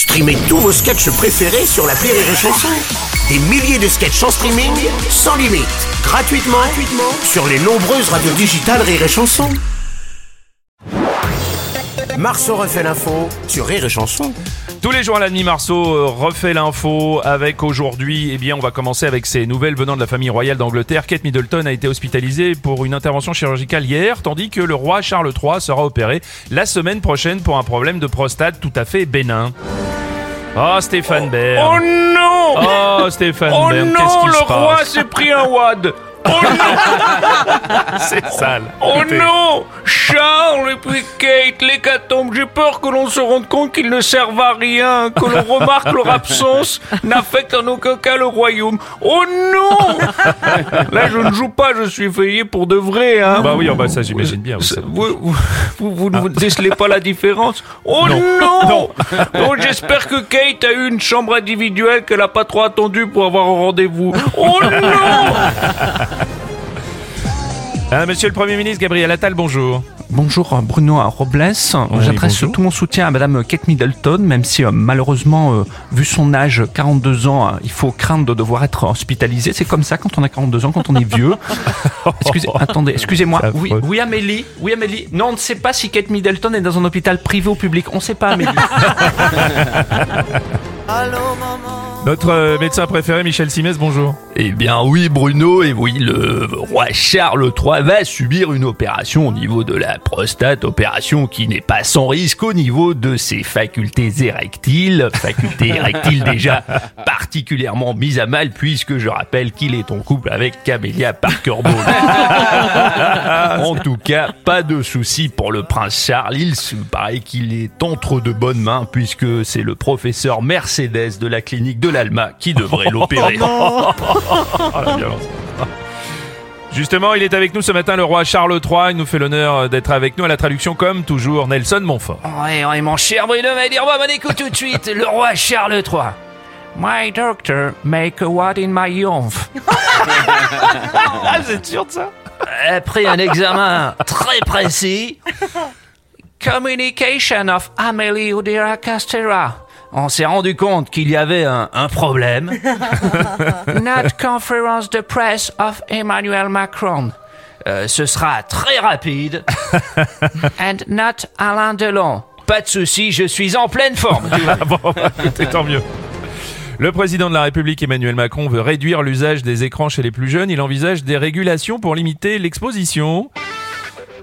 Streamez tous vos sketchs préférés sur la Rire et Chanson. Des milliers de sketchs en streaming, sans limite, gratuitement, gratuitement sur les nombreuses radios digitales Rire et Chanson. Marceau refait l'info sur Rire et Chanson. Tous les jours à la demi Marceau euh, refait l'info avec aujourd'hui, eh bien, on va commencer avec ces nouvelles venant de la famille royale d'Angleterre. Kate Middleton a été hospitalisée pour une intervention chirurgicale hier, tandis que le roi Charles III sera opéré la semaine prochaine pour un problème de prostate tout à fait bénin. Oh, Stéphane Bern. Oh non. Oh, Stéphane Oh Bern, non, qu'est-ce qui le se roi s'est pris un wad. Oh non C'est sale. Oh Écoutez. non Charles et puis Kate, l'hécatombe, j'ai peur que l'on se rende compte qu'ils ne servent à rien, que l'on remarque leur absence n'affecte en aucun cas le royaume. Oh non Là, je ne joue pas, je suis veillé pour de vrai, hein Bah oui, oh bah ça j'imagine bien. vous. Vous, vous, vous, ne décelez pas la différence Oh Non. non, Oh, J'espère que Kate a eu une chambre individuelle qu'elle a pas trop attendu pour avoir un rendez-vous. Oh non Ah, monsieur le Premier ministre Gabriel Attal, bonjour. Bonjour Bruno Robles. J'adresse tout mon soutien à Madame Kate Middleton, même si euh, malheureusement, euh, vu son âge, 42 ans, euh, il faut craindre de devoir être hospitalisé. C'est comme ça quand on a 42 ans, quand on est vieux. Excusez, attendez, excusez-moi. Oui, oui Amélie, oui Amélie. Non, on ne sait pas si Kate Middleton est dans un hôpital privé ou public. On ne sait pas Amélie. Notre euh, médecin préféré Michel Simès, bonjour. Eh bien oui Bruno, et oui le roi Charles III va subir une opération au niveau de la prostate, opération qui n'est pas sans risque au niveau de ses facultés érectiles, facultés érectiles déjà particulièrement mises à mal puisque je rappelle qu'il est en couple avec Camélia Parker Bowles. en tout cas, pas de souci pour le prince Charles, il se paraît qu'il est entre de bonnes mains puisque c'est le professeur Mercedes de la clinique de l'Alma qui devrait l'opérer. Ah, la violence. Justement, il est avec nous ce matin, le roi Charles III. Il nous fait l'honneur d'être avec nous à la traduction, comme toujours, Nelson Montfort. Ouais, ouais, mon cher Bruno va dire, bon, bon, écoute tout de suite, le roi Charles III. My doctor make a what in my youth. Ah, vous êtes sûr de ça Après un examen très précis, communication of Amélie Oudéa Castera. On s'est rendu compte qu'il y avait un, un problème. Not conference de presse of Emmanuel Macron. Euh, ce sera très rapide. And not Alain Delon. Pas de souci, je suis en pleine forme. Ah bon, écoutez, tant mieux. Le président de la République Emmanuel Macron veut réduire l'usage des écrans chez les plus jeunes. Il envisage des régulations pour limiter l'exposition.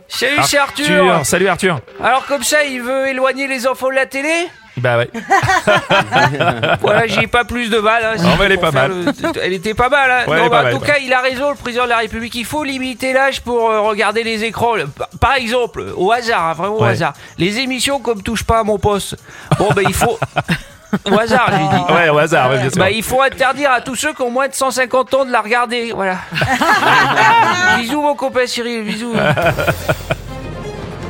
Salut, c'est Arthur. Salut Arthur. Alors comme ça, il veut éloigner les enfants de la télé? Bah ouais. Voilà, j'ai pas plus de balles. hein, Non, mais elle est pas mal. le- Elle était pas mal. hein. Ouais, Non, bah, pas en tout cas, il a raison, le président de la République. Il faut limiter l'âge pour euh, regarder les écrans. Par exemple, au hasard, hein, vraiment au Ouais. hasard. Les émissions comme Touche pas à mon poste. Bon, ben il faut. au hasard, j'ai dit. Ouais, au hasard, ouais, bien sûr. Bah, il faut interdire à tous ceux qui ont moins de 150 ans de la regarder. Voilà. bisous, mon copain Cyril. Bisous.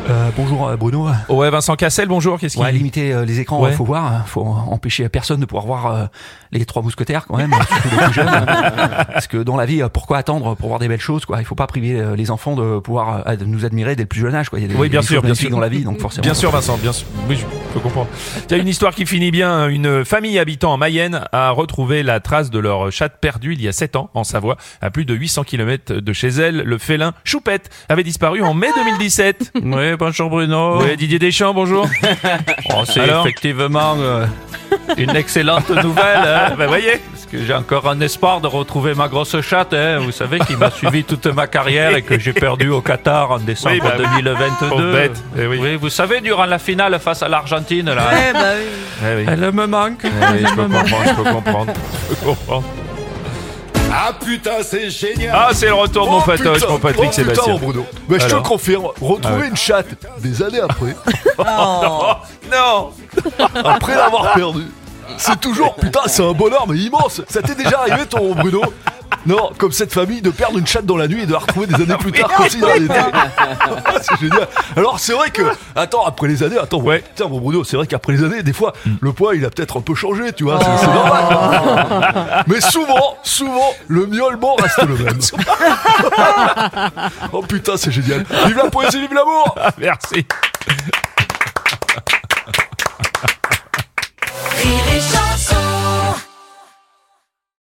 Euh, bonjour euh, Bruno. Ouais, Vincent Cassel, bonjour. Qu'est-ce qu'il Ouais, limiter euh, les écrans, Ouais. euh, faut voir, hein. faut empêcher personne de pouvoir voir euh, les trois mousquetaires quand même, surtout les plus jeunes. hein. Parce que dans la vie, pourquoi attendre pour voir des belles choses quoi? Il faut pas priver les enfants de pouvoir euh, de nous admirer dès le plus jeune âge quoi. Il y a des, Oui, bien des sûr, bien sûr. dans la vie, donc forcément. Bien sûr, Vincent, bien sûr. Oui, je peux comprendre. Il y a une histoire qui finit bien. Une famille habitant en Mayenne a retrouvé la trace de leur chatte perdue il y a 7 ans en Savoie, à plus de 800 km de chez elle. Le félin Choupette avait disparu en mai 2017. Oui, bonjour Bruno. Ouais, Didier Deschamps, bonjour. Oh, c'est Alors effectivement euh, une excellente nouvelle. Hein, Bah, voyez. parce que j'ai encore un espoir de retrouver ma grosse chatte. Hein, vous savez, qui m'a suivi toute ma carrière et que j'ai perdu au Qatar en décembre Oui, bah, 2022. pauvre bête. Eh oui. vous savez, durant la finale face à l'Argentine, là, Eh oui. elle me manque. Eh oui, je peux comprendre, je peux comprendre. Je peux comprendre. Ah putain, c'est génial. Ah, c'est le retour de mon Oh, patoche, putain, mon Patrick oh, putain, Sébastien. mon Bruno. Mais je te Alors. confirme, retrouver Ah ouais. une chatte des années après, Non. Après l'avoir perdue, c'est toujours, putain, c'est un bonheur, mais immense. Ça t'est déjà arrivé, ton Bruno? Non, comme cette famille, de perdre une chatte dans la nuit et de la retrouver des années plus tard, comme si dans l'été. c'est génial. Alors, c'est vrai que, attends, après les années, attends, Ouais. tiens, mon Bruno, c'est vrai qu'après les années, des fois, le poids, il a peut-être un peu changé, tu vois, c'est c'est normal. mais souvent, souvent, le miaulement reste le même. oh putain, c'est génial. Vive la poésie, vive l'amour Merci.